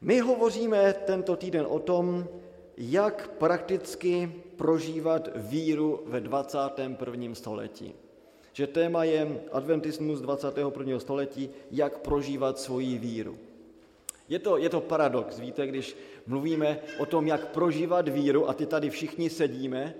My hovoříme tento týden o tom, jak prakticky prožívat víru ve 21. století. Že téma je adventismus 21. století, jak prožívat svoji víru. Je to, je to paradox, víte, když mluvíme o tom, jak prožívat víru a ty tady všichni sedíme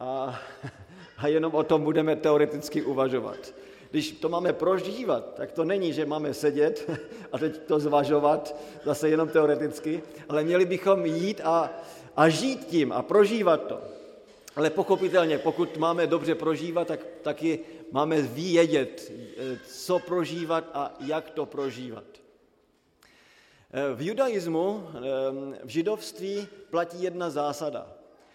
a, a jenom o tom budeme teoreticky uvažovat. Když to máme prožívat, tak to není, že máme sedět a teď to zvažovat, zase jenom teoreticky, ale měli bychom jít a, a žít tím a prožívat to. Ale pochopitelně, pokud máme dobře prožívat, tak taky máme vědět, co prožívat a jak to prožívat. V judaismu, v židovství platí jedna zásada,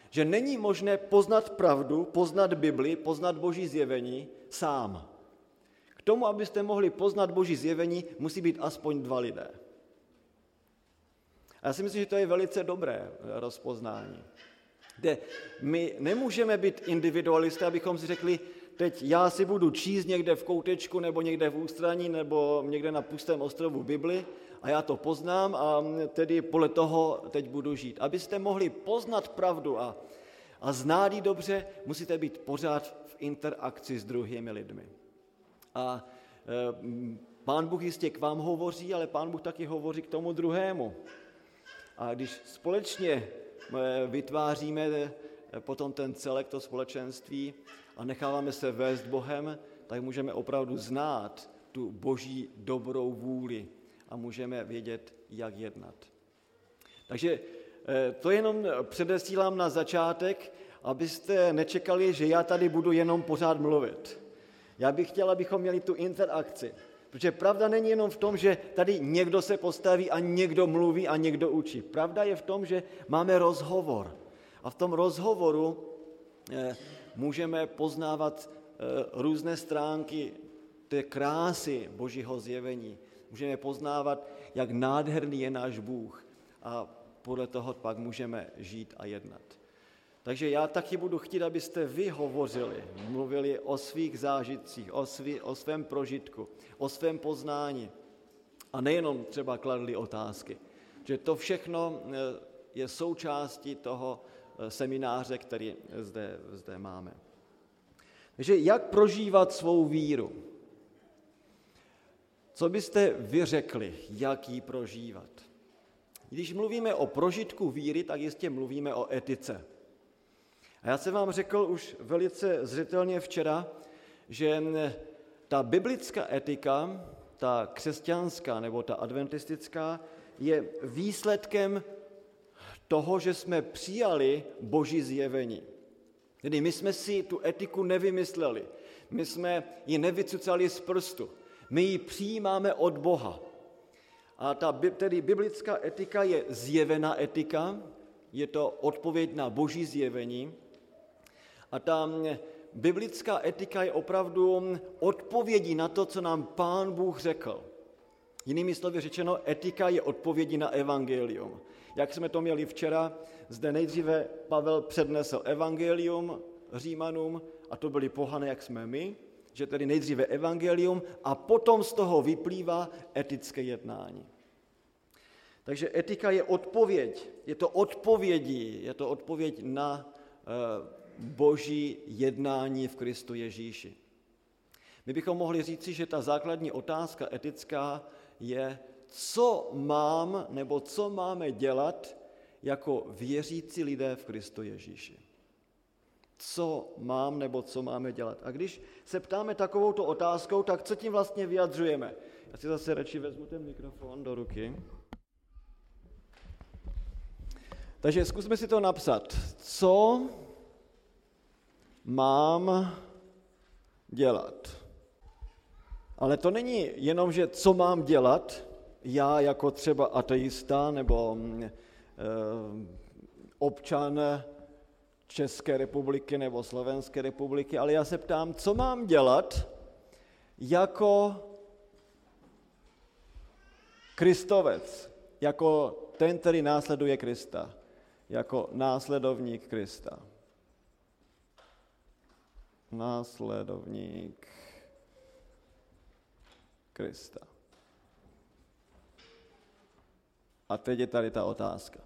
že není možné poznat pravdu, poznat Bibli, poznat Boží zjevení sám. Tomu, abyste mohli poznat Boží zjevení, musí být aspoň dva lidé. A já si myslím, že to je velice dobré rozpoznání. Kde my nemůžeme být individualisté, abychom si řekli, teď já si budu číst někde v koutečku nebo někde v ústraní nebo někde na pustém ostrovu Bibli a já to poznám a tedy podle toho teď budu žít. Abyste mohli poznat pravdu a, a znát ji dobře, musíte být pořád v interakci s druhými lidmi. A e, pán Bůh jistě k vám hovoří, ale pán Bůh taky hovoří k tomu druhému. A když společně e, vytváříme e, potom ten celek, to společenství a necháváme se vést Bohem, tak můžeme opravdu znát tu boží dobrou vůli a můžeme vědět, jak jednat. Takže to jenom předesílám na začátek, abyste nečekali, že já tady budu jenom pořád mluvit. Já bych chtěl, abychom měli tu interakci. Protože pravda není jenom v tom, že tady někdo se postaví a někdo mluví a někdo učí. Pravda je v tom, že máme rozhovor. A v tom rozhovoru eh, můžeme poznávat eh, různé stránky té krásy Božího zjevení. Můžeme poznávat, jak nádherný je náš Bůh. A podle toho pak můžeme žít a jednat. Takže já taky budu chtít, abyste vy hovořili, mluvili o svých zážitcích, o, svý, o svém prožitku, o svém poznání. A nejenom třeba kladli otázky. Že to všechno eh, je součástí toho eh, semináře, který zde, zde máme. Takže jak prožívat svou víru? Co byste vy řekli, jak ji prožívat? Když mluvíme o prožitku víry, tak jistě mluvíme o etice. A já jsem vám řekl už velice zřetelně včera, že ta biblická etika, ta křesťanská nebo ta adventistická, je výsledkem toho, že jsme přijali boží zjevení. Tedy my jsme si tu etiku nevymysleli, my jsme ji nevycucali z prstu, my ji přijímáme od Boha. A ta tedy biblická etika je zjevená etika, je to odpověď na boží zjevení, a ta biblická etika je opravdu odpovědí na to, co nám Pán Bůh řekl. Jinými slovy řečeno, etika je odpovědí na evangelium. Jak jsme to měli včera, zde nejdříve Pavel přednesl evangelium Římanům, a to byli pohané, jak jsme my, že tedy nejdříve evangelium a potom z toho vyplývá etické jednání. Takže etika je odpověď, je to odpovědí, je to odpověď na uh, boží jednání v Kristu Ježíši. My bychom mohli říci, že ta základní otázka etická je, co mám nebo co máme dělat jako věřící lidé v Kristu Ježíši. Co mám nebo co máme dělat. A když se ptáme takovouto otázkou, tak co tím vlastně vyjadřujeme? Já si zase radši vezmu ten mikrofon do ruky. Takže zkusme si to napsat. Co mám dělat. Ale to není jenom, že co mám dělat, já jako třeba ateista nebo e, občan České republiky nebo Slovenské republiky, ale já se ptám, co mám dělat jako kristovec, jako ten, který následuje Krista, jako následovník Krista následovník Krista. A teď je tady ta otázka.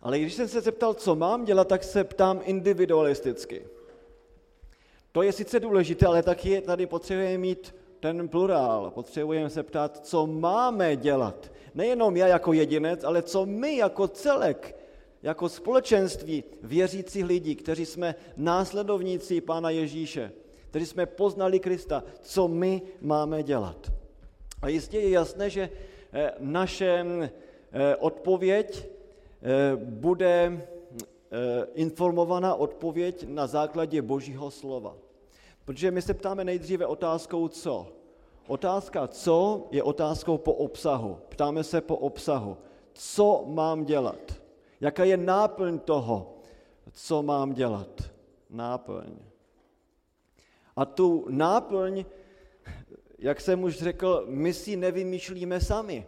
Ale když jsem se zeptal, co mám dělat, tak se ptám individualisticky. To je sice důležité, ale taky tady potřebujeme mít ten plurál. Potřebujeme se ptát, co máme dělat. Nejenom já jako jedinec, ale co my jako celek, jako společenství věřících lidí, kteří jsme následovníci Pána Ježíše, kteří jsme poznali Krista, co my máme dělat. A jistě je jasné, že eh, naše eh, odpověď eh, bude informovaná odpověď na základě Božího slova. Protože my se ptáme nejdříve otázkou co. Otázka co je otázkou po obsahu. Ptáme se po obsahu. Co mám dělat? Jaká je náplň toho, co mám dělat? Náplň. A tu náplň, jak jsem už řekl, my si nevymýšlíme sami.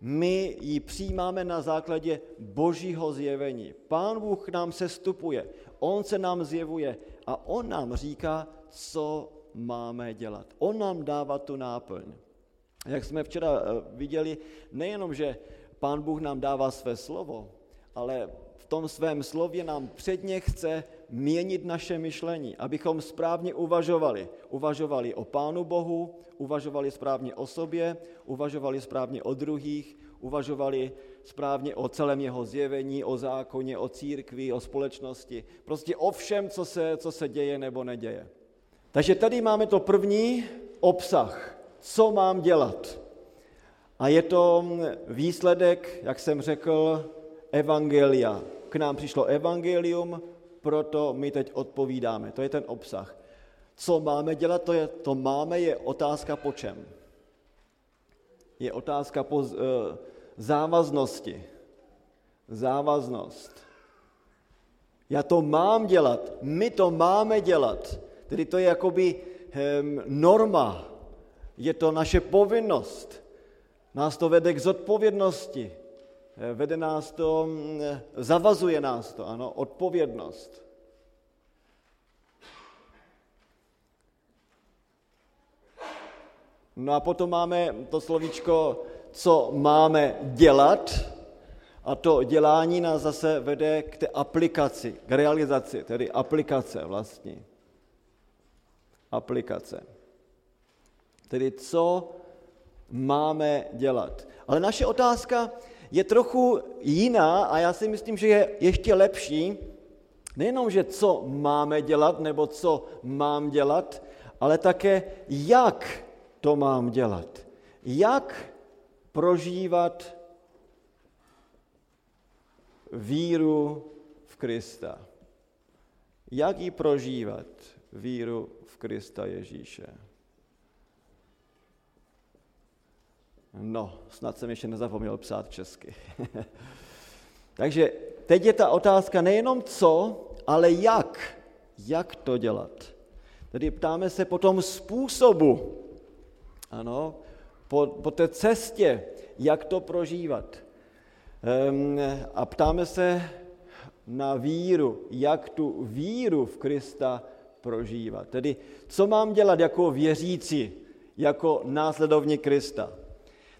My ji přijímáme na základě božího zjevení. Pán Bůh nám se stupuje, On se nám zjevuje a On nám říká, co máme dělat. On nám dává tu náplň. Jak jsme včera eh, viděli, nejenom, že Pán Bůh nám dává své slovo, ale v tom svém slově nám předně chce měnit naše myšlení, abychom správně uvažovali. Uvažovali o Pánu Bohu, uvažovali správně o sobě, uvažovali správně o druhých, uvažovali správně o celém jeho zjevení, o zákoně, o církvi, o společnosti, prostě o všem, co se, co se děje nebo neděje. Takže tady máme to první obsah, co mám dělat. A je to výsledek, jak jsem řekl, evangelia. K nám přišlo evangelium, proto my teď odpovídáme. To je ten obsah. Co máme dělat, to, je, to máme, je otázka po čem. Je otázka po uh, závaznosti. Závaznost. Já to mám dělat, my to máme dělat. Tedy to je jakoby um, norma, je to naše povinnost. Nás to vede k zodpovědnosti. Eh, vede nás to, mm, zavazuje nás to, ano, odpovědnost. No a potom máme to slovíčko, co máme dělat, a to dělání nás zase vede k té aplikaci, k realizaci, tedy aplikace vlastní. Aplikace. Tedy co máme dělat. Ale naše otázka je trochu jiná a já si myslím, že je ještě lepší, nejenom, že co máme dělat nebo co mám dělat, ale také jak to mám dělat. Jak prožívat víru v Krista. Jak ji prožívat, víru v Krista Ježíše. No, snad jsem ještě nezapomněl psát česky. Takže teď je ta otázka nejenom co, ale jak. Jak to dělat? Tedy ptáme se po tom způsobu, ano, po, po té cestě, jak to prožívat. Um, a ptáme se na víru, jak tu víru v Krista prožívat. Tedy, co mám dělat jako věřící, jako následovník Krista.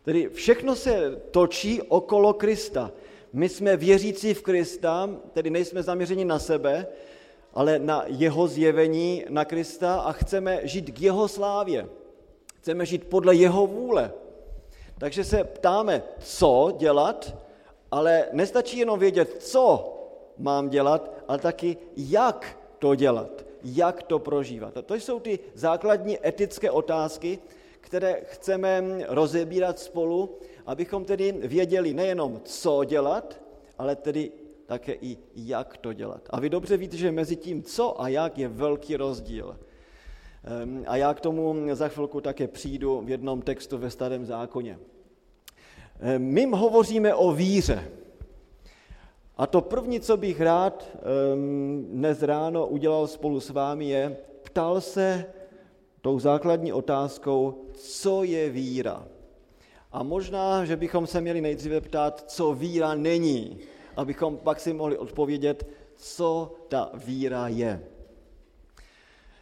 Tedy všechno se točí okolo Krista. My jsme věřící v Krista, tedy nejsme zaměřeni na sebe, ale na jeho zjevení, na Krista a chceme žít k jeho slávě. Chceme žít podle jeho vůle. Takže se ptáme, co dělat, ale nestačí jenom vědět, co mám dělat, ale taky jak to dělat, jak to prožívat. A to jsou ty základní etické otázky, které chceme rozebírat spolu, abychom tedy věděli nejenom, co dělat, ale tedy také i jak to dělat. A vy dobře víte, že mezi tím, co a jak je velký rozdíl. Ehm, a já k tomu za chvilku také přijdu v jednom textu ve starém zákoně. Ehm, my hovoříme o víře. A to první, co bych rád ehm, dnes ráno udělal spolu s vámi, je ptal se tou základní otázkou, co je víra. A možná, že bychom se měli nejdříve ptát, co víra není, abychom pak si mohli odpovědět, co ta víra je.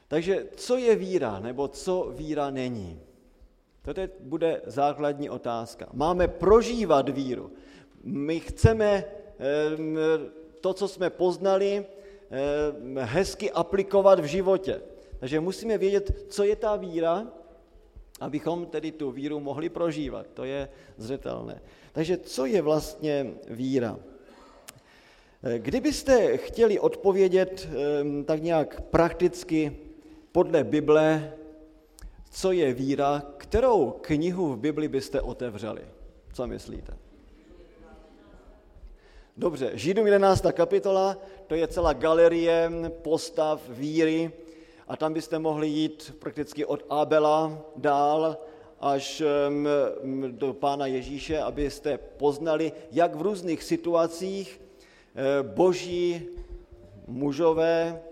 Takže co je víra, nebo co víra není? To teď bude základní otázka. Máme prožívat víru. my chceme to, co jsme poznali, hezky aplikovat v životě. Takže musíme vědět, co je ta víra, abychom tedy tu víru mohli prožívat. To je zřetelné. Takže co je vlastně víra? Kdybyste chtěli odpovědět tak nějak prakticky podle Bible, co je víra, kterou knihu v Bibli byste otevřeli? Co myslíte? Dobře, Židům 11. kapitola, to je celá galerie postav víry a tam byste mohli jít prakticky od Abela dál až do Pána Ježíše, abyste poznali, jak v různých situacích eh, boží mužové,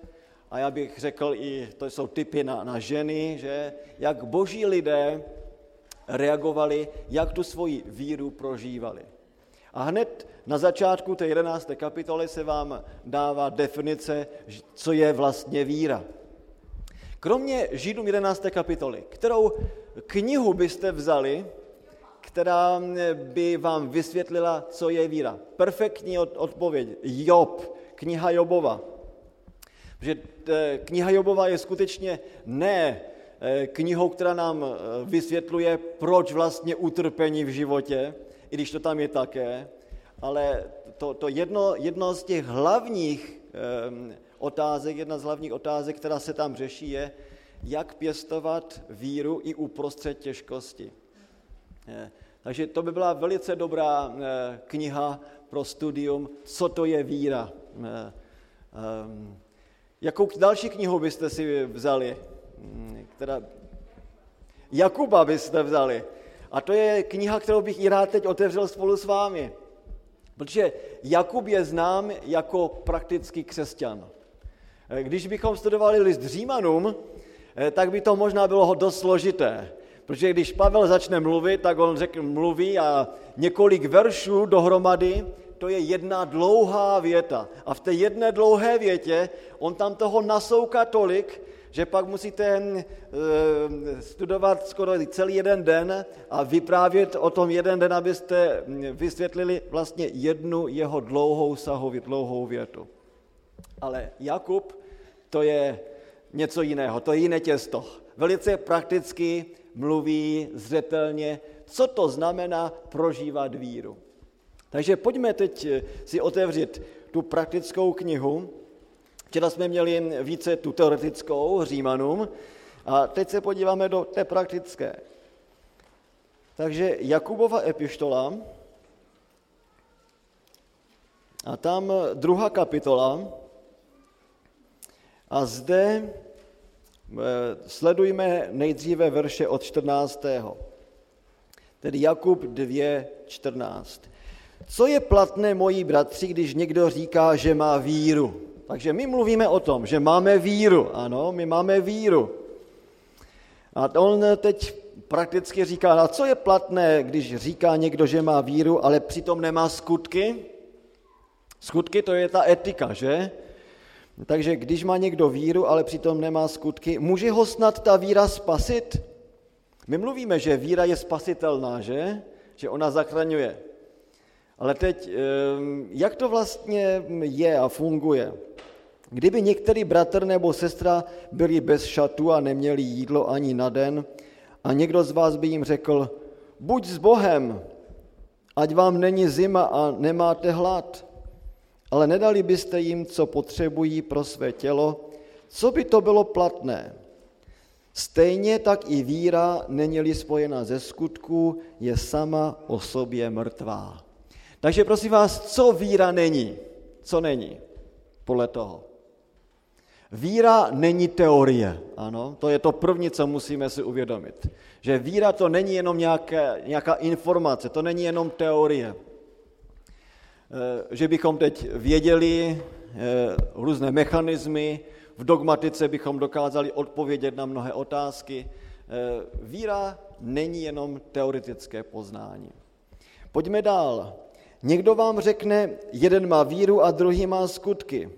a já bych řekl i, to jsou typy na, na ženy, že jak boží lidé reagovali, jak tu svoji víru prožívali. A hned na začátku té 11. kapitoly se vám dává definice, co je vlastně víra. Kromě Židům 11. kapitoly, kterou knihu byste vzali, která by vám vysvětlila, co je víra? Perfektní odpověď. Job, kniha Jobova. Že eh, kniha Jobova je skutečně ne eh, knihou, která nám eh, vysvětluje, proč vlastně utrpení v životě, i když to tam je také, ale to, to jedno, jedno z těch hlavních otázek, jedna z hlavních otázek, která se tam řeší, je, jak pěstovat víru i uprostřed těžkosti. Takže to by byla velice dobrá e, kniha pro studium, co to je víra. E, um, jakou další knihu byste si vzali? Která... Jakuba byste vzali. A to je kniha, kterou bych i rád teď otevřel spolu s vámi. Protože Jakub je znám jako praktický křesťan. Eh, když bychom studovali list Římanům, eh, tak by to možná bylo dost složité. Protože když Pavel začne mluvit, tak on řekl, mluví a několik veršů dohromady, to je jedna dlouhá věta. A v té jedné dlouhé větě on tam toho nasouká tolik, že pak musíte eh, studovat skoro celý jeden den a vyprávět o tom jeden den, abyste vysvětlili vlastně jednu jeho dlouhou sahově, dlouhou větu. Ale Jakub, to je něco jiného, to je jiné těsto. Velice prakticky mluví zřetelně, co to znamená prožívat víru. Takže pojďme teď si otevřít tu praktickou knihu, Včera jsme měli více tu teoretickou Římanům a teď se podíváme do té praktické. Takže Jakubova epištola a tam druhá kapitola a zde eh, sledujme nejdříve verše od 14. Tedy Jakub 2, 14. Co je platné, moji bratři, když někdo říká, že má víru? Takže my mluvíme o tom, že máme víru. Ano, my máme víru. A on teď prakticky říká, a co je platné, když říká někdo, že má víru, ale přitom nemá skutky? Skutky to je ta etika, že? Takže když má někdo víru, ale přitom nemá skutky, může ho snad ta víra spasit? My mluvíme, že víra je spasitelná, že? Že ona zachraňuje. Ale teď, ehm, jak to vlastně je a funguje? Kdyby některý bratr nebo sestra byli bez šatu a neměli jídlo ani na den a někdo z vás by jim řekl, buď s Bohem, ať vám není zima a nemáte hlad, ale nedali byste jim, co potřebují pro své tělo, co by to bylo platné? Stejně tak i víra není spojena ze skutků, je sama o sobě mrtvá. Takže prosím vás, co víra není? Co není podle toho? Víra není teorie, ano, to je to první, co musíme si uvědomit. Že víra to není jenom nějaké, nějaká informace, to není jenom teorie. Eh, že bychom teď věděli eh, různé mechanismy, v dogmatice bychom dokázali odpovědět na mnohé otázky. Eh, víra není jenom teoretické poznání. Pojďme dál. Někdo vám řekne, jeden má víru a druhý má skutky.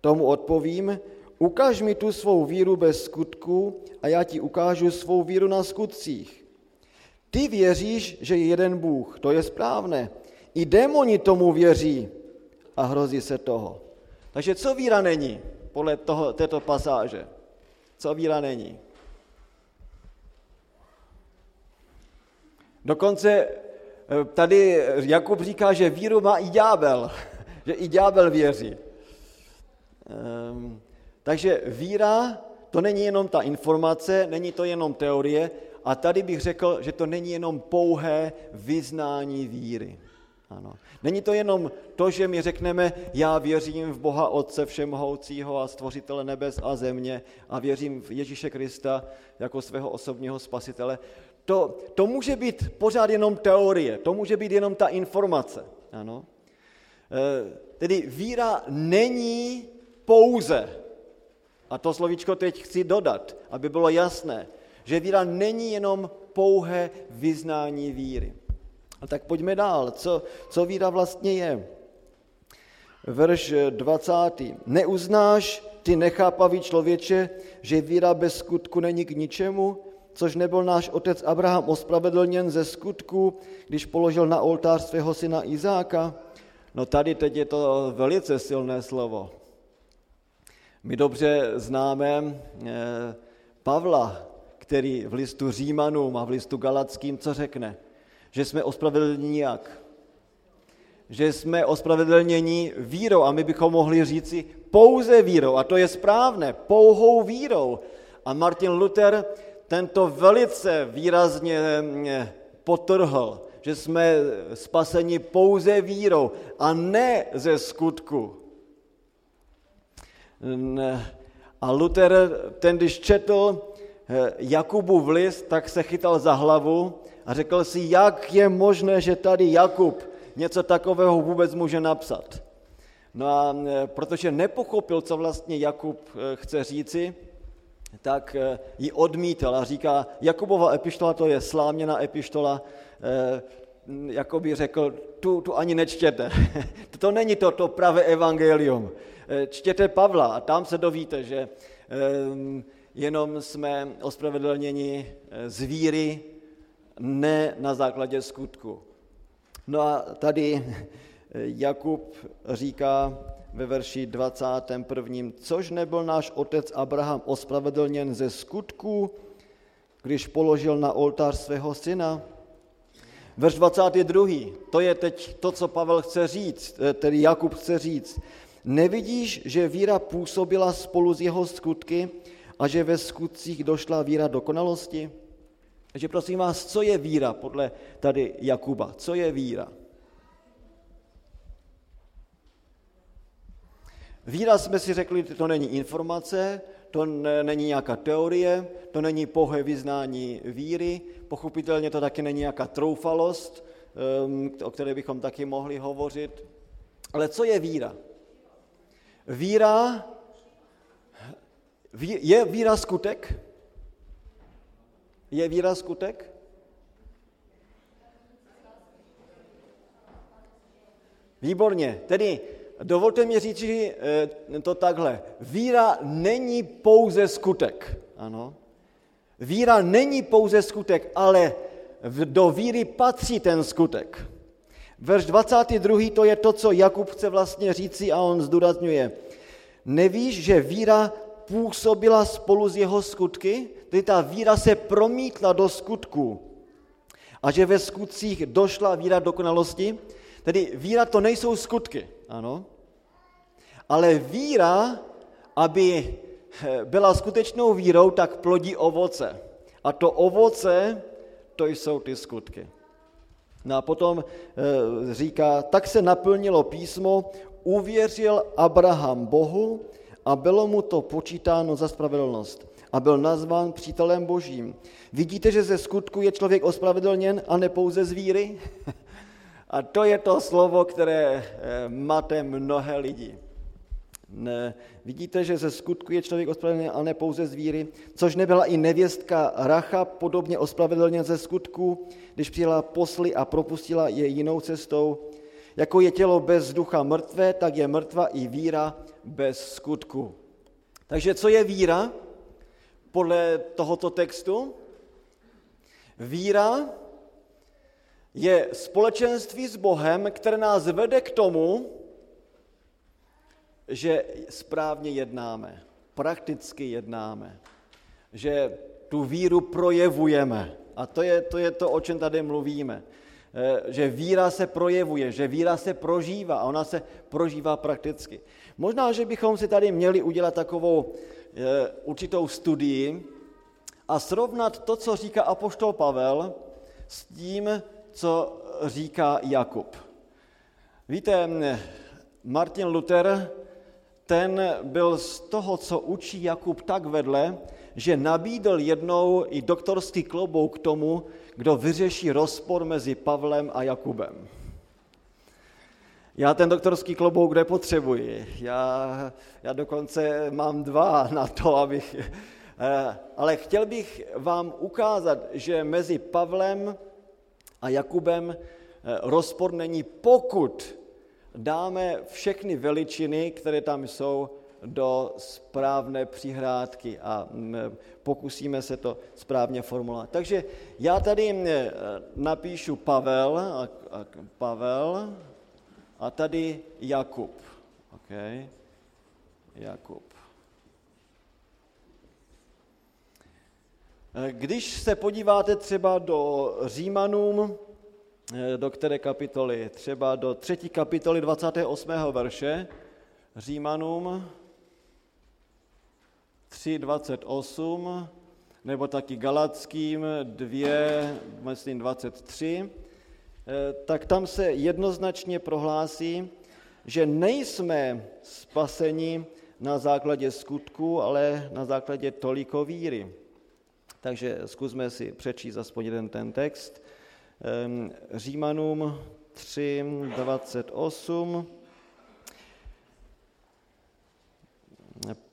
Tomu odpovím, ukáž mi tu svou víru bez skutku a já ti ukážu svou víru na skutcích. Ty věříš, že je jeden Bůh, to je správné. I démoni tomu věří a hrozí se toho. Takže co víra není podle toho, této pasáže? Co víra není? Dokonce eh, tady Jakub říká, že víru má i ďábel, že i ďábel věří. Um, takže víra to není jenom ta informace, není to jenom teorie, a tady bych řekl, že to není jenom pouhé vyznání víry. Ano. Není to jenom to, že my řekneme, já věřím v Boha Otce Všemohoucího a Stvořitele nebes a země a věřím v Ježíše Krista jako svého osobního spasitele. To, to může být pořád jenom teorie, to může být jenom ta informace. Ano. E, tedy víra není pouze, a to slovíčko teď chci dodat, aby bylo jasné, že víra není jenom pouhé vyznání víry. A tak pojďme dál. Co, co víra vlastně je? Verš 20. Neuznáš ty nechápavý člověče, že víra bez skutku není k ničemu, což nebyl náš otec Abraham ospravedlněn ze skutku, když položil na oltář svého syna Izáka? No tady teď je to velice silné slovo. My dobře známe eh, Pavla, který v listu Římanům a v listu Galackým co řekne? Že jsme ospravedlněni jak? Že jsme ospravedlněni vírou a my bychom mohli říci pouze vírou a to je správné, pouhou vírou. A Martin Luther tento velice výrazně eh, potrhl, že jsme spaseni pouze vírou a ne ze skutku. A Luther ten, když četl Eh, Jakubův list, tak se chytal za hlavu a řekl si, jak je možné, že tady Jakub něco takového vůbec může napsat. No a eh, protože nepochopil, co vlastně Jakub eh, chce říci, tak ji odmítal a říká, Jakubova epištola to je sláměná epištola, jako by řekl, tu, tu ani nečtěte. to není to, to pravé evangelium. Čtěte Pavla a tam se dovíte, že jenom jsme ospravedlněni z víry, ne na základě skutku. No a tady Jakub říká ve verši 21. Což nebyl náš otec Abraham ospravedlněn ze skutku, když položil na oltář svého syna? Verš 22. To je teď to, co Pavel chce říct, eh, tedy Jakub chce říct. Nevidíš, že víra působila spolu s jeho skutky, a že ve skutcích došla víra dokonalosti? Takže prosím vás, co je víra podle tady Jakuba? Co je víra? Víra jsme si řekli, to není informace, to není nějaká teorie, to není pohé vyznání víry, pochopitelně to taky není nějaká troufalost, ehm, o které bychom taky mohli hovořit. Ale co je víra? Víra je víra skutek? Je víra skutek? Výborně. Tedy dovolte mi říct eh, to takhle. Víra není pouze skutek. Ano. Víra není pouze skutek, ale do víry patří ten skutek. Verš 22. to je to, co Jakub chce vlastně říci a on zdůrazňuje. Nevíš, že víra působila spolu s jeho skutky, tedy ta víra se promítla do skutků a že ve skutcích došla víra dokonalosti, tedy víra to nejsou skutky, ano, ale víra, aby eh, byla skutečnou vírou, tak plodí ovoce. A to ovoce, to jsou ty skutky. No a potom e, říká, tak se naplnilo písmo, uvěřil Abraham Bohu a bylo mu to počítáno za spravedlnost a byl nazván přítelem božím. Vidíte, že ze skutku je člověk ospravedlněn a ne pouze z víry? A to je to slovo, které eh, máte mnohé lidi. Ne, vidíte, že ze skutku je člověk ospravedlněn a ne pouze z víry, což nebyla i nevěstka Racha podobně ospravedlněn ze skutku, když přijela posly a propustila je jinou cestou. Jako je tělo bez ducha mrtvé, tak je mrtva i víra bez skutku. Takže co je víra podle tohoto textu? Víra je společenství s Bohem, které nás vede k tomu, že správně jednáme, prakticky jednáme, že tu víru projevujeme. A to je to, je to o čem tady mluvíme. Eh, že víra se projevuje, že víra se prožívá a ona se prožívá prakticky. Možná, že bychom si tady měli udělat takovou určitou studii a srovnat to, co říká apoštol Pavel, s tím, co říká Jakub. Víte, Martin Luther, ten byl z toho, co učí Jakub, tak vedle, že nabídl jednou i doktorský klobouk k tomu, kdo vyřeší rozpor mezi Pavlem a Jakubem. Já ten doktorský klobouk nepotřebuji. Já, já dokonce mám dva na to, abych... Eh, ale chtěl bych vám ukázat, že mezi Pavlem a Jakubem eh, rozpor není, pokud dáme všechny veličiny, které tam jsou, do správné přihrádky a mm, pokusíme se to správně formulovat. Takže já tady mm, napíšu Pavel, Pavel a tady Jakub. Okay. Jakub. Když se podíváte třeba do Římanům, do které kapitoly? Třeba do třetí kapitoly 28. verše, Římanům 3.28, nebo taky Galackým 2, myslím 23, eh, tak tam se jednoznačně prohlásí, že nejsme spaseni na základě skutku, ale na základě toliko víry. Takže zkusme si přečíst aspoň jeden ten text. Ehm, Římanům 3, 28.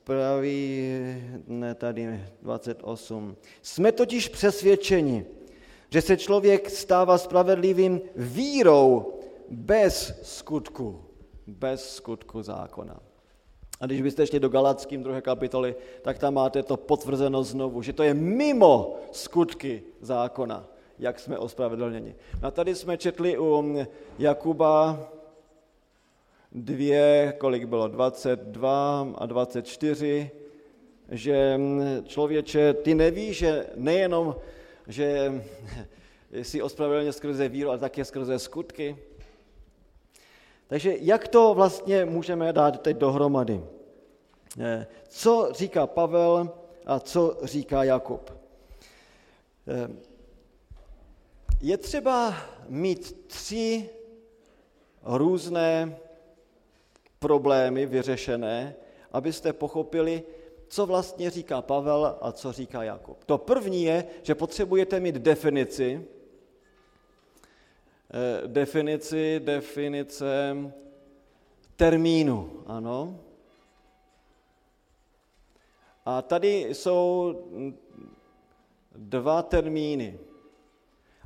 praví ne, tady 28. Jsme totiž přesvědčeni, že se člověk stává spravedlivým vírou bez skutku, bez skutku zákona. A když byste šli do Galackým druhé kapitoly, tak tam máte to potvrzeno znovu, že to je mimo skutky zákona, jak jsme ospravedlněni. A tady jsme četli u Jakuba dvě, kolik bylo, 22 a 24, že člověče, ty nevíš, že nejenom, že jsi ospravedlně skrze víru, ale také skrze skutky. Takže jak to vlastně můžeme dát teď dohromady? Eh, co říká Pavel a co říká Jakub? Eh, je třeba mít tři různé problémy vyřešené, abyste pochopili, co vlastně říká Pavel a co říká Jakub. To první je, že potřebujete mít definici, eh, definici, definice termínu, ano. A tady jsou dva termíny.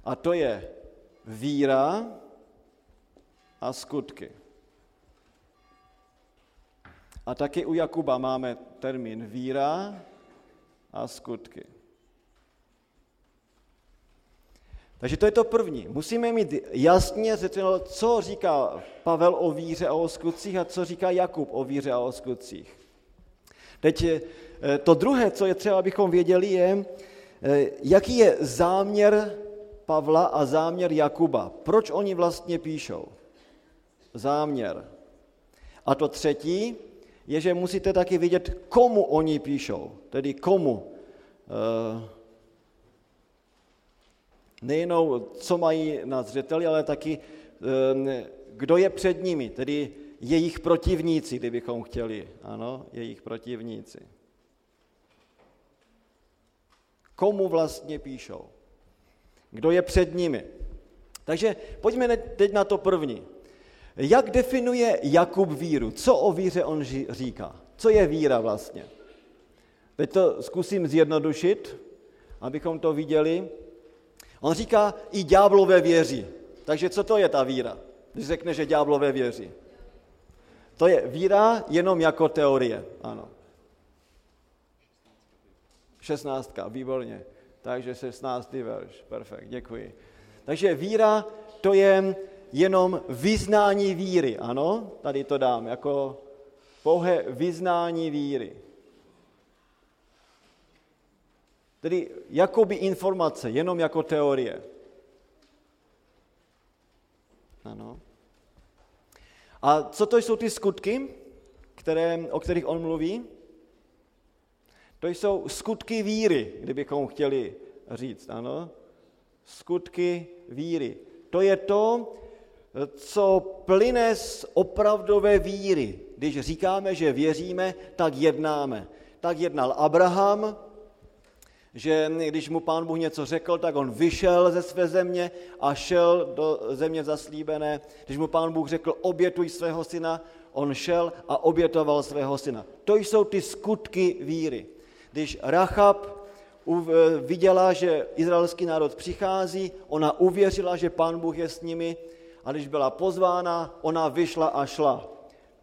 A to je víra a skutky. A taky u Jakuba máme termín víra a skutky. Takže to je to první. Musíme mít jasně řečeno, co říká Pavel o víře a o skutcích a co říká Jakub o víře a o skutcích. Teď eh, to druhé, co je třeba, abychom věděli, je, eh, jaký je záměr Pavla a záměr Jakuba. Proč oni vlastně píšou? Záměr. A to třetí, je, že musíte taky vidět, komu oni píšou, tedy komu. Eh, nejenom, co mají na zřeteli, ale taky, eh, kdo je před nimi, tedy jejich protivníci, kdybychom chtěli. Ano, jejich protivníci. Komu vlastně píšou? Kdo je před nimi? Takže pojďme teď na to první. Jak definuje Jakub víru? Co o víře on říká? Co je víra vlastně? Teď to zkusím zjednodušit, abychom to viděli. On říká, i ďáblové věří. Takže co to je ta víra, když řekne, že ďáblové věří? To je víra jenom jako teorie, ano. Šestnáctka, výborně. Takže šestnáctý verš, perfekt, děkuji. Takže víra to je jenom vyznání víry, ano? Tady to dám jako pouhé vyznání víry. Tedy jakoby informace, jenom jako teorie. Ano. A co to jsou ty skutky, které, o kterých on mluví? To jsou skutky víry, kdybychom chtěli říct, ano. Skutky víry. To je to, co plyne z opravdové víry. Když říkáme, že věříme, tak jednáme. Tak jednal Abraham, že když mu pán Bůh něco řekl, tak on vyšel ze své země a šel do země zaslíbené. Když mu pán Bůh řekl, obětuj svého syna, on šel a obětoval svého syna. To jsou ty skutky víry. Když Rachab viděla, že izraelský národ přichází, ona uvěřila, že pán Bůh je s nimi a když byla pozvána, ona vyšla a šla.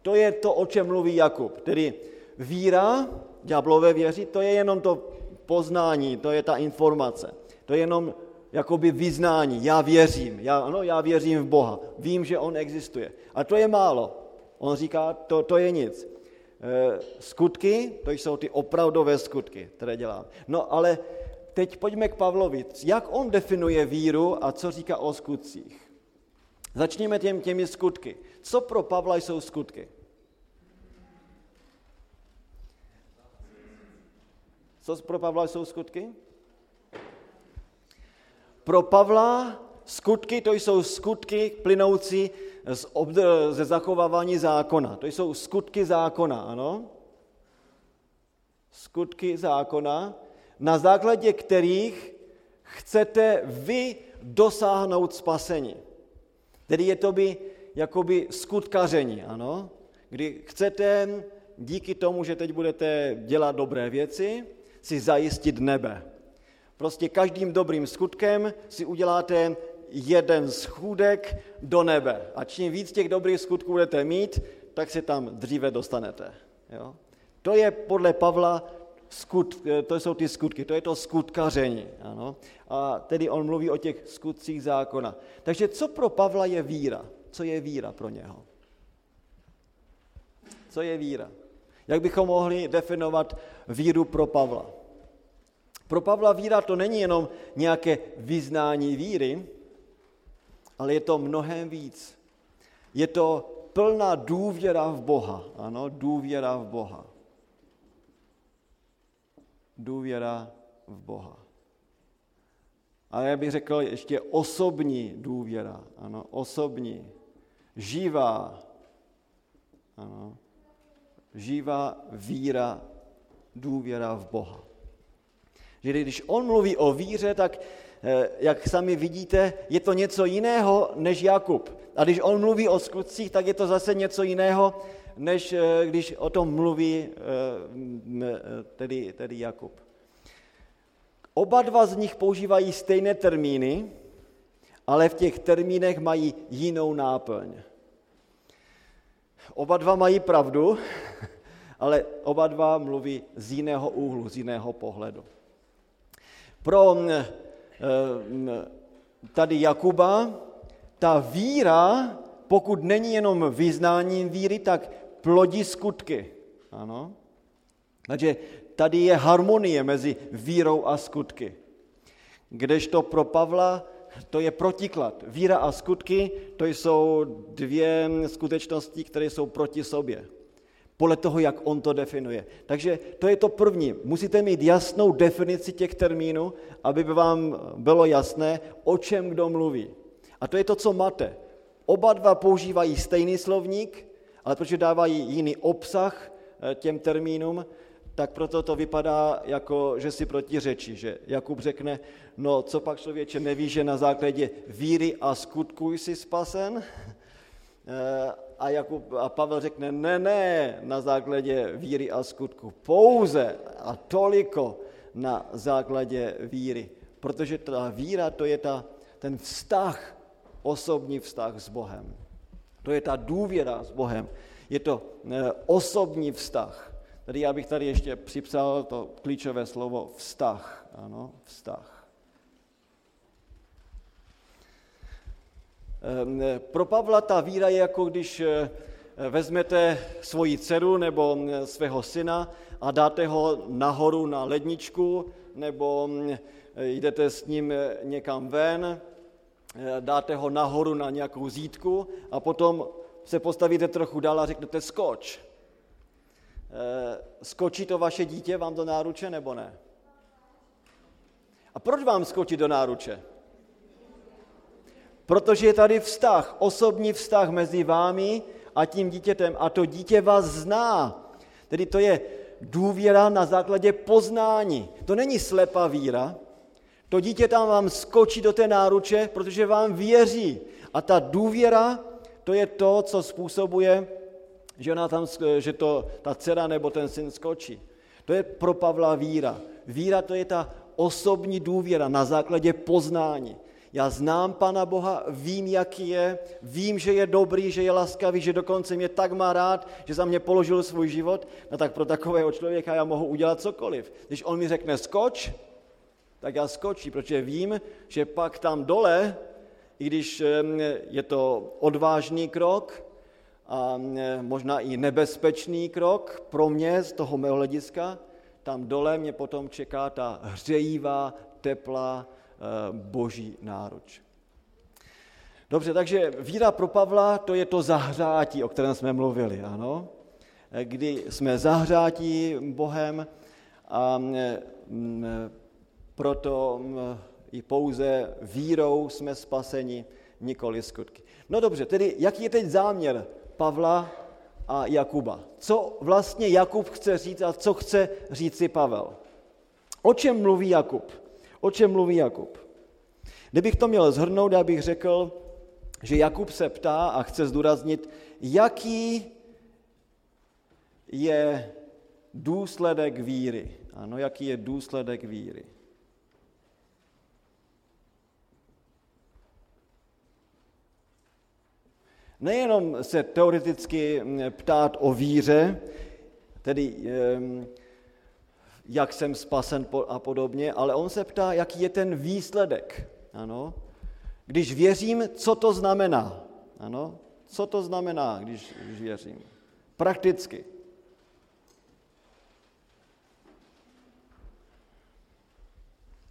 To je to, o čem mluví Jakub. Tedy víra, ďáblové věří, to je jenom to poznání, to je ta informace. To je jenom jakoby vyznání. Já věřím, já, ano, já věřím v Boha, vím, že On existuje. A to je málo. On říká, to, to je nic. E, skutky, to jsou ty opravdové skutky, které dělám. No ale teď pojďme k Pavlovi. Jak on definuje víru a co říká o skutcích? Začněme těm, těmi skutky. Co pro Pavla jsou skutky? Co pro Pavla jsou skutky? Pro Pavla skutky to jsou skutky plynoucí z ze zachovávání zákona. To jsou skutky zákona, ano? Skutky zákona, na základě kterých chcete vy dosáhnout spasení. Tedy je to by jakoby skutkaření, ano? Kdy chcete díky tomu, že teď budete dělat dobré věci, si zajistit nebe. Prostě každým dobrým skutkem si uděláte jeden schůdek do nebe. A čím víc těch dobrých skutků budete mít, tak se tam dříve dostanete. Jo? To je podle Pavla skut, to jsou ty skutky, to je to skutkaření. Ano? A tedy on mluví o těch skutcích zákona. Takže co pro Pavla je víra? Co je víra pro něho? Co je víra? Jak bychom mohli definovat víru pro Pavla? Pro Pavla víra to není jenom nějaké vyznání víry, ale je to mnohem víc. Je to plná důvěra v Boha. Ano, důvěra v Boha. Důvěra v Boha. A já bych řekl ještě osobní důvěra. Ano, osobní. Živá. Ano, živá víra, důvěra v Boha. Že když on mluví o víře, tak eh, jak sami vidíte, je to něco jiného než Jakub. A když on mluví o skutcích, tak je to zase něco jiného, než eh, když o tom mluví eh, tedy, tedy Jakub. Oba dva z nich používají stejné termíny, ale v těch termínech mají jinou náplň. Oba dva mají pravdu, ale oba dva mluví z jiného úhlu, z jiného pohledu. Pro eh, tady Jakuba ta víra, pokud není jenom vyznáním víry, tak plodí skutky. Ano. Takže tady je harmonie mezi vírou a skutky. Kdežto pro Pavla to je protiklad. Víra a skutky, to jsou dvě skutečnosti, které jsou proti sobě podle toho, jak on to definuje. Takže to je to první. Musíte mít jasnou definici těch termínů, aby by vám bylo jasné, o čem kdo mluví. A to je to, co máte. Oba dva používají stejný slovník, ale protože dávají jiný obsah eh, těm termínům, tak proto to vypadá jako, že si protiřečí, že Jakub řekne, no co pak člověče neví, že na základě víry a skutku jsi spasen? Eh, a, Jakub, a Pavel řekne, ne, ne, na základě víry a skutku, pouze a toliko na základě víry. Protože ta víra, to je ta, ten vztah, osobní vztah s Bohem. To je ta důvěra s Bohem. Je to e, osobní vztah. Tady já bych tady ještě připsal to klíčové slovo vztah. Ano, vztah. Pro Pavla ta víra je jako když vezmete svoji dceru nebo svého syna a dáte ho nahoru na ledničku nebo jdete s ním někam ven, dáte ho nahoru na nějakou zítku a potom se postavíte trochu dál a řeknete skoč. Skočí to vaše dítě vám do náruče nebo ne? A proč vám skočí do náruče? Protože je tady vztah, osobní vztah mezi vámi a tím dítětem. A to dítě vás zná. Tedy to je důvěra na základě poznání. To není slepá víra. To dítě tam vám skočí do té náruče, protože vám věří. A ta důvěra, to je to, co způsobuje, že, ona tam, že to, ta dcera nebo ten syn skočí. To je pro Pavla víra. Víra to je ta osobní důvěra na základě poznání. Já znám Pana Boha, vím, jaký je, vím, že je dobrý, že je laskavý, že dokonce mě tak má rád, že za mě položil svůj život, no tak pro takového člověka já mohu udělat cokoliv. Když on mi řekne skoč, tak já skočí, protože vím, že pak tam dole, i když je to odvážný krok a možná i nebezpečný krok pro mě z toho mého hlediska, tam dole mě potom čeká ta hřejivá, teplá boží náruč. Dobře, takže víra pro Pavla, to je to zahřátí, o kterém jsme mluvili, ano? Kdy jsme zahřátí Bohem a proto mm, i pouze vírou jsme spaseni, nikoli skutky. No dobře, tedy jaký je teď záměr Pavla a Jakuba. Co vlastně Jakub chce říct a co chce říct si Pavel? O čem mluví Jakub? O čem mluví Jakub? Kdybych to měl zhrnout, já bych řekl, že Jakub se ptá a chce zdůraznit, jaký je důsledek víry. Ano, jaký je důsledek víry. Nejenom se teoreticky mm, ptát o víře, tedy jak jsem spasen a podobně, ale on se ptá, jaký je ten výsledek. Ano? Když věřím, co to znamená? Ano? Co to znamená, když, když věřím? Prakticky.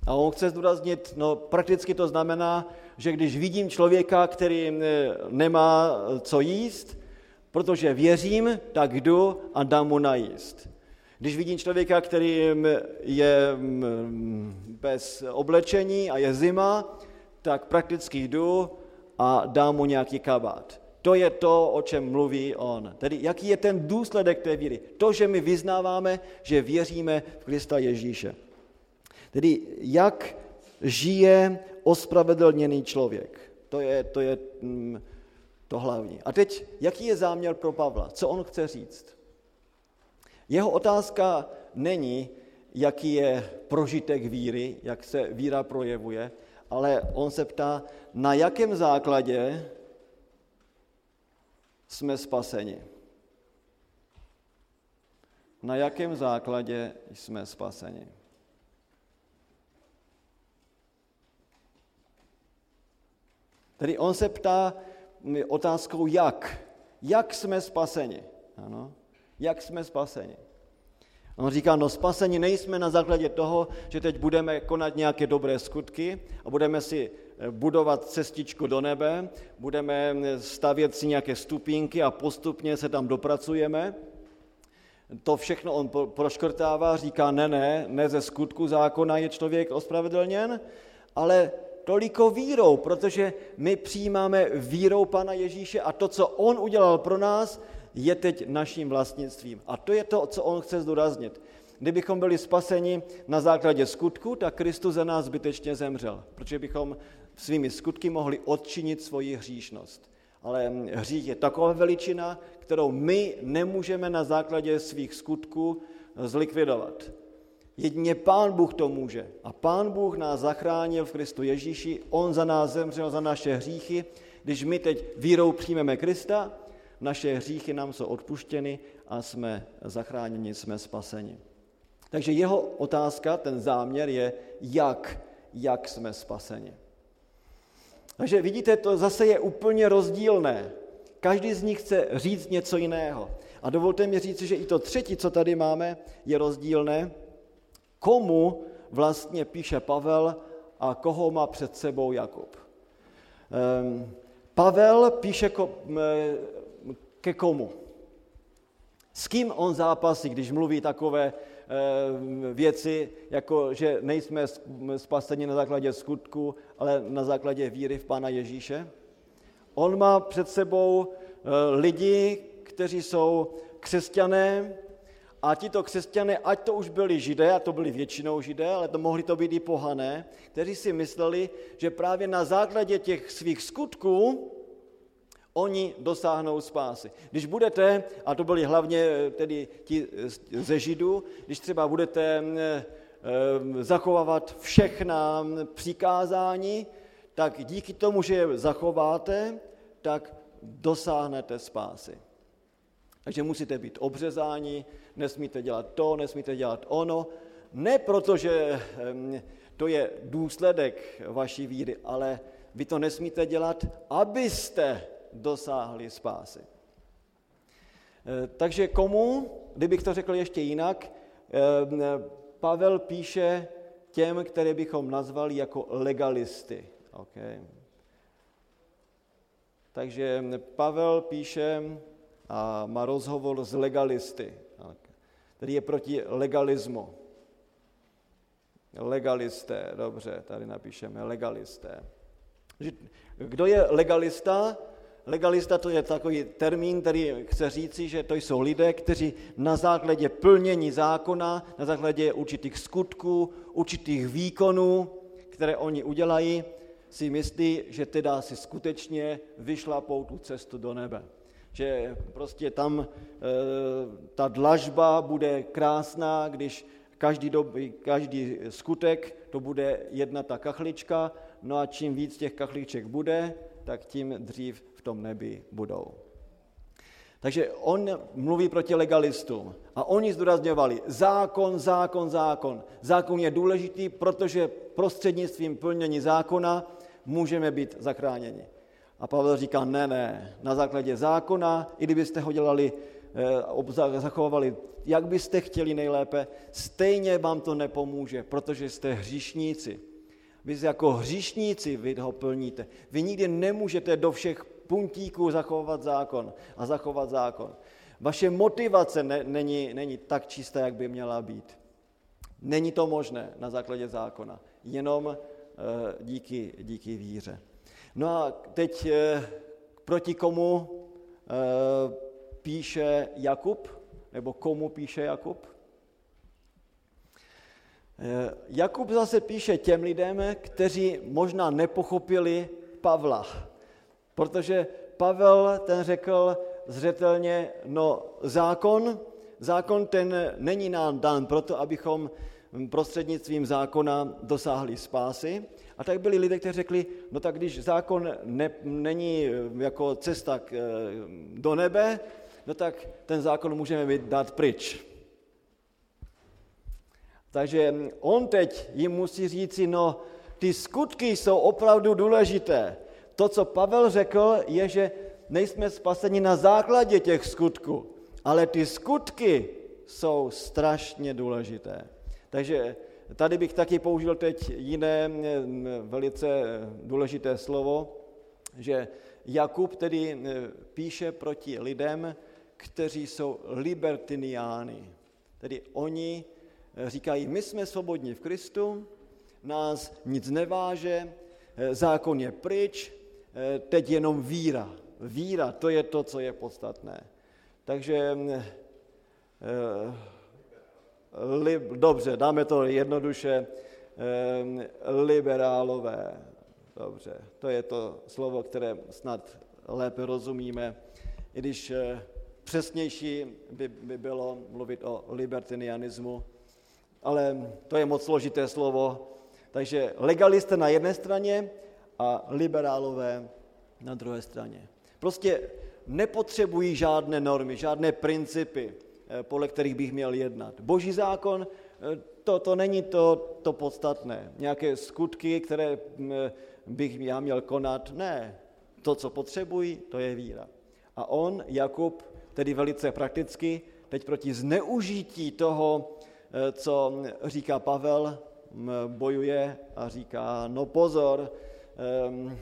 A on chce zdůraznit, no prakticky to znamená, že když vidím člověka, který eh, nemá eh, co jíst, protože věřím, tak jdu a dám mu najíst. Když vidím člověka, který mm, je mm, bez oblečení a je zima, tak prakticky jdu a dám mu nějaký kabát. To je to, o čem mluví on. Tedy jaký je ten důsledek té víry? To, že my vyznáváme, že věříme v Krista Ježíše. Tedy jak žije ospravedlněný člověk. To je, to je mm, to hlavní. A teď, jaký je záměr pro Pavla? Co on chce říct? Jeho otázka není, jaký je prožitek víry, jak se víra projevuje, ale on se ptá, na jakém základě jsme spaseni. Na jakém základě jsme spaseni. Tedy on se ptá otázkou jak. Jak jsme spaseni? Ano. Jak jsme spaseni? On říká, no spaseni nejsme na základě toho, že teď budeme konat nějaké dobré skutky a budeme si eh, budovat cestičku do nebe, budeme eh, stavět si nějaké stupínky a postupně se tam dopracujeme. To všechno on proškrtává, říká, ne, ne, ne ze skutku zákona je člověk ospravedlněn, ale toliko vírou, protože my přijímáme vírou Pana Ježíše a to, co On udělal pro nás, je teď naším vlastnictvím. A to je to, co On chce zdůraznit. Kdybychom byli spaseni na základě skutku, tak Kristus za nás zbytečně zemřel, protože bychom svými skutky mohli odčinit svoji hříšnost. Ale hřích je taková veličina, kterou my nemůžeme na základě svých skutků zlikvidovat. Jedině Pán Bůh to může. A Pán Bůh nás zachránil v Kristu Ježíši, On za nás zemřel za naše hříchy. Když my teď vírou přijmeme Krista, naše hříchy nám jsou odpuštěny a jsme zachráněni, jsme spaseni. Takže jeho otázka, ten záměr je, jak, jak jsme spaseni. Takže vidíte, to zase je úplně rozdílné. Každý z nich chce říct něco jiného. A dovolte mi říct, že i to třetí, co tady máme, je rozdílné. Komu vlastně píše Pavel a koho má před sebou Jakub. Ehm, Pavel píše ke komu? S kým on zápasí, když mluví takové ehm, věci, jako že nejsme spaseni na základě skutku, ale na základě víry v Pána Ježíše? On má před sebou eh, lidi, kteří jsou křesťané, a tito křesťané, ať to už byli židé, a to byli většinou židé, ale to mohli to být i pohané, kteří si mysleli, že právě na základě těch svých skutků oni dosáhnou spásy. Když budete, a to byli hlavně eh, tedy ti ze židů, když třeba budete eh, zachovávat všechna přikázání, tak díky tomu, že je zachováte, tak dosáhnete spásy. Takže musíte být obřezáni, nesmíte dělat to, nesmíte dělat ono. Ne proto, že to je důsledek vaší víry, ale vy to nesmíte dělat, abyste dosáhli spásy. E, takže komu, kdybych to řekl ještě jinak, Pavel píše těm, které bychom nazvali jako legalisty. Okay. Takže Pavel píše a má rozhovor s legalisty, který je proti legalismu. Legalisté, dobře, tady napíšeme legalisté. Kdo je legalista? Legalista to je takový termín, který chce říci, že to jsou lidé, kteří na základě plnění zákona, na základě určitých skutků, určitých výkonů, které oni udělají, si myslí, že teda si skutečně vyšlapou tu cestu do nebe. Že prostě tam e, ta dlažba bude krásná, když každý, doby, každý skutek to bude jedna ta kachlička, no a čím víc těch kachliček bude, tak tím dřív v tom nebi budou. Takže on mluví proti legalistům a oni zdůrazňovali zákon, zákon, zákon. Zákon je důležitý, protože prostřednictvím plnění zákona můžeme být zachráněni. A Pavel říká, ne, ne, na základě zákona, i kdybyste ho dělali, eh, zachovali, jak byste chtěli nejlépe, stejně vám to nepomůže, protože jste hříšníci. Vy jako hříšníci vy ho plníte. Vy nikdy nemůžete do všech puntíků zachovat zákon a zachovat zákon. Vaše motivace ne, není, není tak čistá, jak by měla být. Není to možné na základě zákona, jenom Eh, díky, díky víře. No a teď eh, proti komu eh, píše Jakub, nebo komu píše Jakub? Jakub zase píše těm lidem, kteří možná nepochopili Pavla, protože Pavel ten řekl zřetelně, no zákon, zákon ten není nám dán proto, abychom prostřednictvím zákona dosáhli spásy. A tak byli lidé, kteří řekli, no tak když zákon ne, není eh, jako cesta k, eh, do nebe, no tak ten zákon můžeme dát pryč. Takže on teď jim musí říci, no ty skutky jsou opravdu důležité. To, co Pavel řekl, je, že nejsme spaseni na základě těch skutků, ale ty skutky jsou strašně důležité. Takže tady bych taky použil teď jiné velice důležité slovo, že Jakub tedy píše proti lidem, kteří jsou libertiniány. Tedy oni říkají, my jsme svobodní v Kristu, nás nic neváže, zákon je pryč, teď jenom víra. Víra, to je to, co je podstatné. Takže dobře, dáme to jednoduše, liberálové. Dobře, to je to slovo, které snad lépe rozumíme, i když eh, přesnější by, by bylo mluvit o libertinianismu, ale to je moc složité slovo. Takže legalista na jedné straně a liberálové na druhé straně. Prostě nepotřebují žádné normy, žádné principy. Eh, podle kterých bych měl jednat. Boží zákon, eh, to, to není to, to podstatné. Nějaké skutky, které mm, eh, bych já měl konat. Ne, to, co potřebuji, to je víra. A on, Jakub, tedy velice prakticky, teď proti zneužití toho, co říká Pavel, bojuje a říká, no pozor, ehm,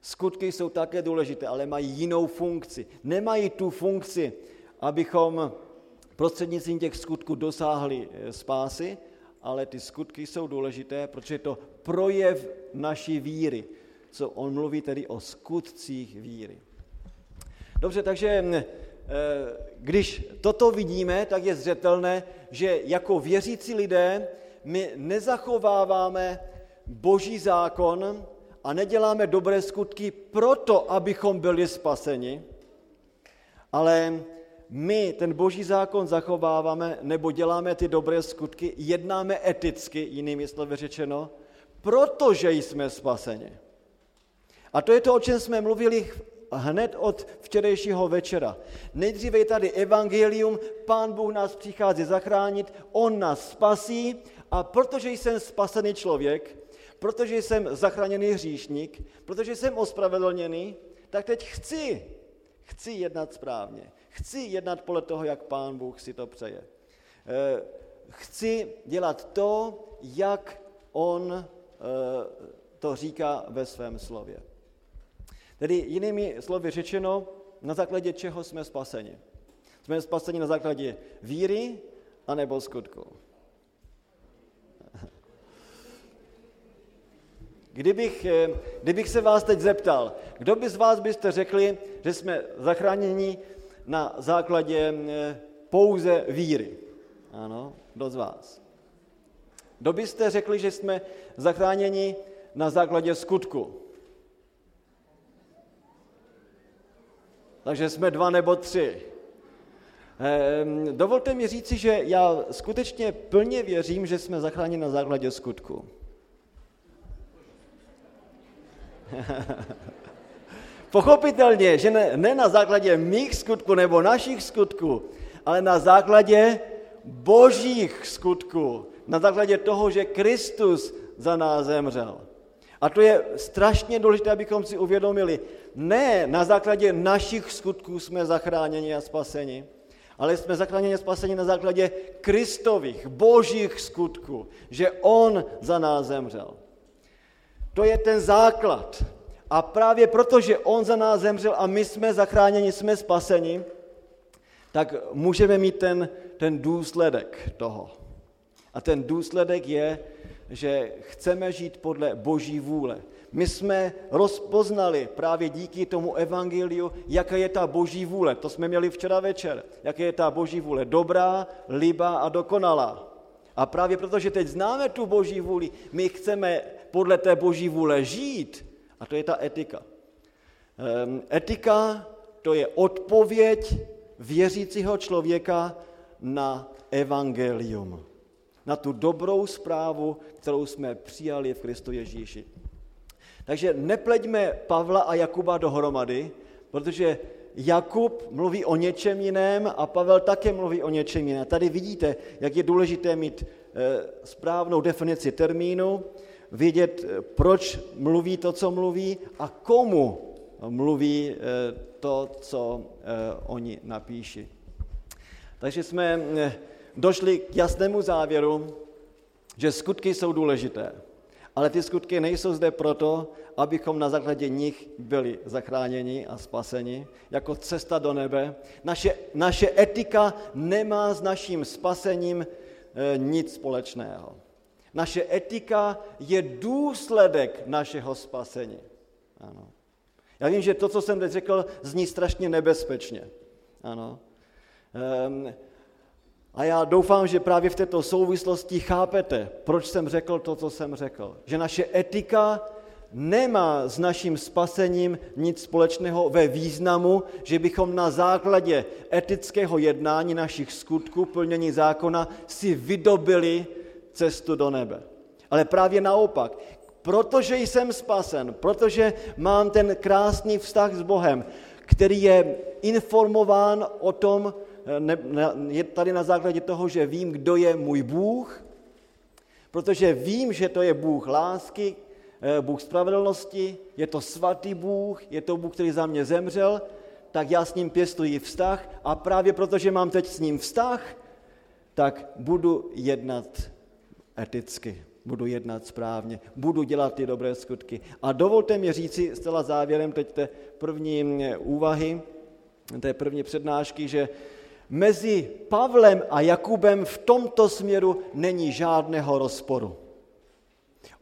skutky jsou také důležité, ale mají jinou funkci. Nemají tu funkci, abychom prostřednictvím těch skutků dosáhli eh, spásy, ale ty skutky jsou důležité, protože je to projev naší víry, co on mluví tedy o skutcích víry. Dobře, takže eh, když toto vidíme, tak je zřetelné, že jako věřící lidé my nezachováváme boží zákon a neděláme dobré skutky proto, abychom byli spaseni, ale my ten boží zákon zachováváme nebo děláme ty dobré skutky, jednáme eticky, jinými slovy řečeno, protože jsme spaseni. A to je to, o čem jsme mluvili hned od včerejšího večera. Nejdříve je tady evangelium, pán Bůh nás přichází zachránit, on nás spasí a protože jsem spasený člověk, protože jsem zachráněný hříšník, protože jsem ospravedlněný, tak teď chci, chci jednat správně. Chci jednat podle toho, jak pán Bůh si to přeje. Eh, chci dělat to, jak on eh, to říká ve svém slově. Tedy jinými slovy řečeno, na základě čeho jsme spaseni. Jsme spaseni na základě víry anebo skutku. Kdybych, eh, kdybych se vás teď zeptal, kdo by z vás byste řekli, že jsme zachráněni na základě eh, pouze víry? Ano, kdo z vás? Kdo byste řekli, že jsme zachráněni na základě skutku? Takže jsme dva nebo tři. Ehm, dovolte mi říci, že já skutečně plně věřím, že jsme zachráněni na základě skutku. Pochopitelně, že ne, ne na základě mých skutků nebo našich skutků, ale na základě božích skutků, na základě toho, že Kristus za nás zemřel. A to je strašně důležité, abychom si uvědomili. Ne na základě našich skutků jsme zachráněni a spaseni, ale jsme zachráněni a spaseni na základě Kristových, božích skutků, že On za nás zemřel. To je ten základ. A právě proto, že On za nás zemřel a my jsme zachráněni, jsme spaseni, tak můžeme mít ten, ten důsledek toho. A ten důsledek je, že chceme žít podle Boží vůle. My jsme rozpoznali právě díky tomu evangeliu, jaká je ta Boží vůle. To jsme měli včera večer. Jaká je ta Boží vůle. Dobrá, libá a dokonalá. A právě protože teď známe tu Boží vůli, my chceme podle té Boží vůle žít. A to je ta etika. Ehm, etika to je odpověď věřícího člověka na evangelium na tu dobrou zprávu, kterou jsme přijali v Kristu Ježíši. Takže nepleďme Pavla a Jakuba dohromady, protože Jakub mluví o něčem jiném a Pavel také mluví o něčem jiném. Tady vidíte, jak je důležité mít eh, správnou definici termínu, vědět, eh, proč mluví to, co mluví a komu mluví eh, to, co oni napíší. Takže jsme došli k jasnému závěru, že skutky jsou důležité. Ale ty skutky nejsou zde proto, abychom na základě nich byli zachráněni a spaseni, jako cesta do nebe. Naše, naše etika nemá s naším spasením nic společného. Naše etika je důsledek našeho spasení. Ano. Já vím, že to, co jsem teď řekl, zní strašně nebezpečně. Ano. Ehm, a já doufám, že právě v této souvislosti chápete, proč jsem řekl to, co jsem řekl. Že naše etika nemá s naším spasením nic společného ve významu, že bychom na základě etického jednání našich skutků, plnění zákona, si vydobili cestu do nebe. Ale právě naopak, protože jsem spasen, protože mám ten krásný vztah s Bohem, který je informován o tom, ne, je tady na základě toho, že vím, kdo je můj Bůh, protože vím, že to je Bůh lásky, eh, Bůh spravedlnosti, je to svatý Bůh, je to Bůh, který za mě zemřel, tak já s ním pěstuji vztah a právě protože mám teď s ním vztah, tak budu jednat eticky, budu jednat správně, budu dělat ty dobré skutky. A dovolte mi říci zcela závěrem teď té první mm, úvahy, té první přednášky, že mezi Pavlem a Jakubem v tomto směru není žádného rozporu.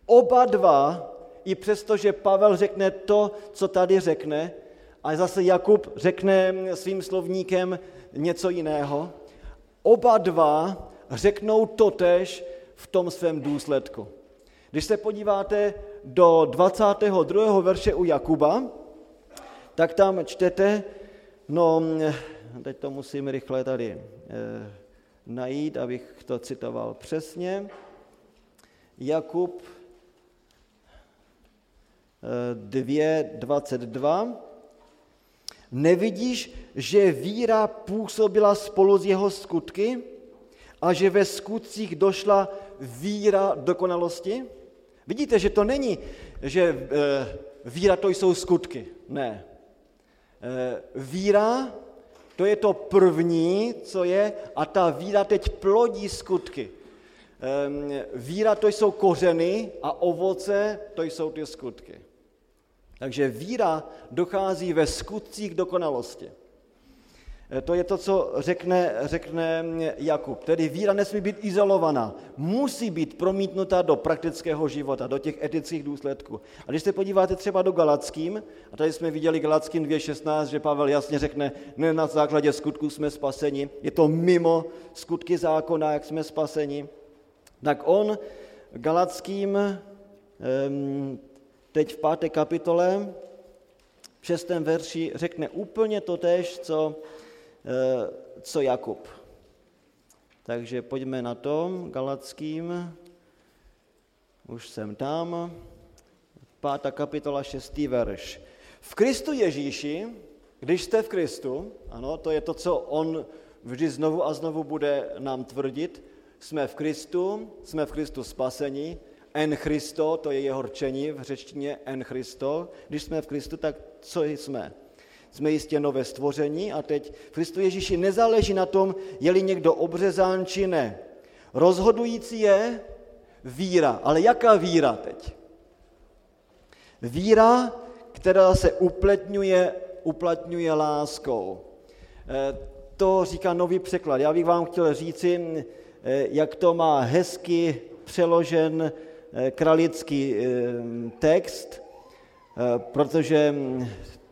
Oba dva, i přesto, že Pavel řekne to, co tady řekne, a zase Jakub řekne svým slovníkem něco jiného, oba dva řeknou totež v tom svém důsledku. Když se podíváte do 22. verše u Jakuba, tak tam čtete, no, teď to musím rychle tady e, najít, abych to citoval přesně. Jakub 2.22. Eh, Nevidíš, že víra působila spolu s jeho skutky a že ve skutcích došla víra dokonalosti? Vidíte, že to není, že e, víra to jsou skutky. Ne. E, víra to je to první, co je, a ta víra teď plodí skutky. E, víra to jsou kořeny a ovoce to jsou ty skutky. Takže víra dochází ve skutcích dokonalosti. E, to je to, co řekne, řekne Jakub. Tedy víra nesmí být izolovaná, musí být promítnuta do praktického života, do těch etických důsledků. A když se podíváte třeba do Galackým, a tady jsme viděli Galackým 2.16, že Pavel jasně řekne, ne na základě skutků jsme spaseni, je to mimo skutky zákona, jak jsme spaseni, tak on Galackým teď v páté kapitole, v šestém verši řekne úplně to tež, co, eh, co Jakub. Takže pojďme na tom, Galackým, už jsem tam, pátá kapitola, šestý verš. V Kristu Ježíši, když jste v Kristu, ano, to je to, co on vždy znovu a znovu bude nám tvrdit, jsme v Kristu, jsme v Kristu spasení, en Christo, to je jeho rčení v řečtině en Christo. Když jsme v Kristu, tak co jsme? Jsme jistě nové stvoření a teď v Kristu Ježíši nezáleží na tom, je-li někdo obřezán či ne. Rozhodující je víra. Ale jaká víra teď? Víra, která se uplatňuje, uplatňuje láskou. Eh, to říká nový překlad. Já bych vám chtěl říci, eh, jak to má hezky přeložen Eh, kralický text, protože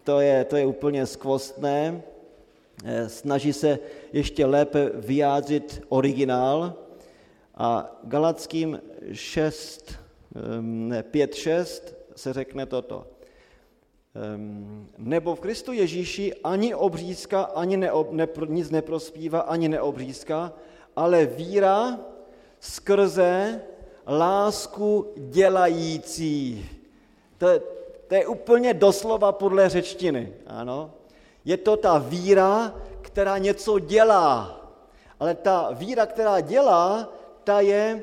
to je, to je úplně skvostné. Snaží se ještě lépe vyjádřit originál a Galackým 6, ne, 5, 6 se řekne toto. Nebo v Kristu Ježíši ani obřízka, ani neob, ne, nic neprospívá, ani neobřízka, ale víra skrze lásku dělající. To, to je úplně doslova podle řečtiny. Ano. Je to ta víra, která něco dělá. Ale ta víra, která dělá, ta je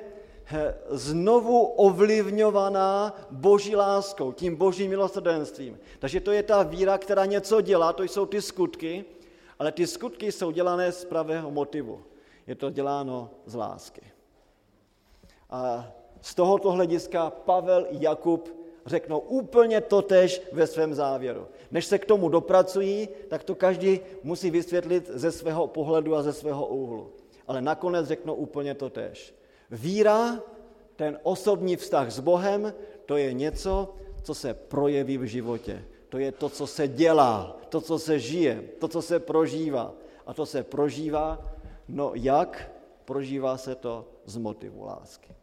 znovu ovlivňovaná boží láskou, tím božím milosrdenstvím. Takže to je ta víra, která něco dělá, to jsou ty skutky, ale ty skutky jsou dělané z pravého motivu. Je to děláno z lásky. A z tohoto hlediska Pavel Jakub řeknou úplně totež ve svém závěru. Než se k tomu dopracují, tak to každý musí vysvětlit ze svého pohledu a ze svého úhlu. Ale nakonec řeknou úplně totež. Víra, ten osobní vztah s Bohem, to je něco, co se projeví v životě. To je to, co se dělá, to, co se žije, to, co se prožívá. A to se prožívá, no jak? Prožívá se to z motivu lásky.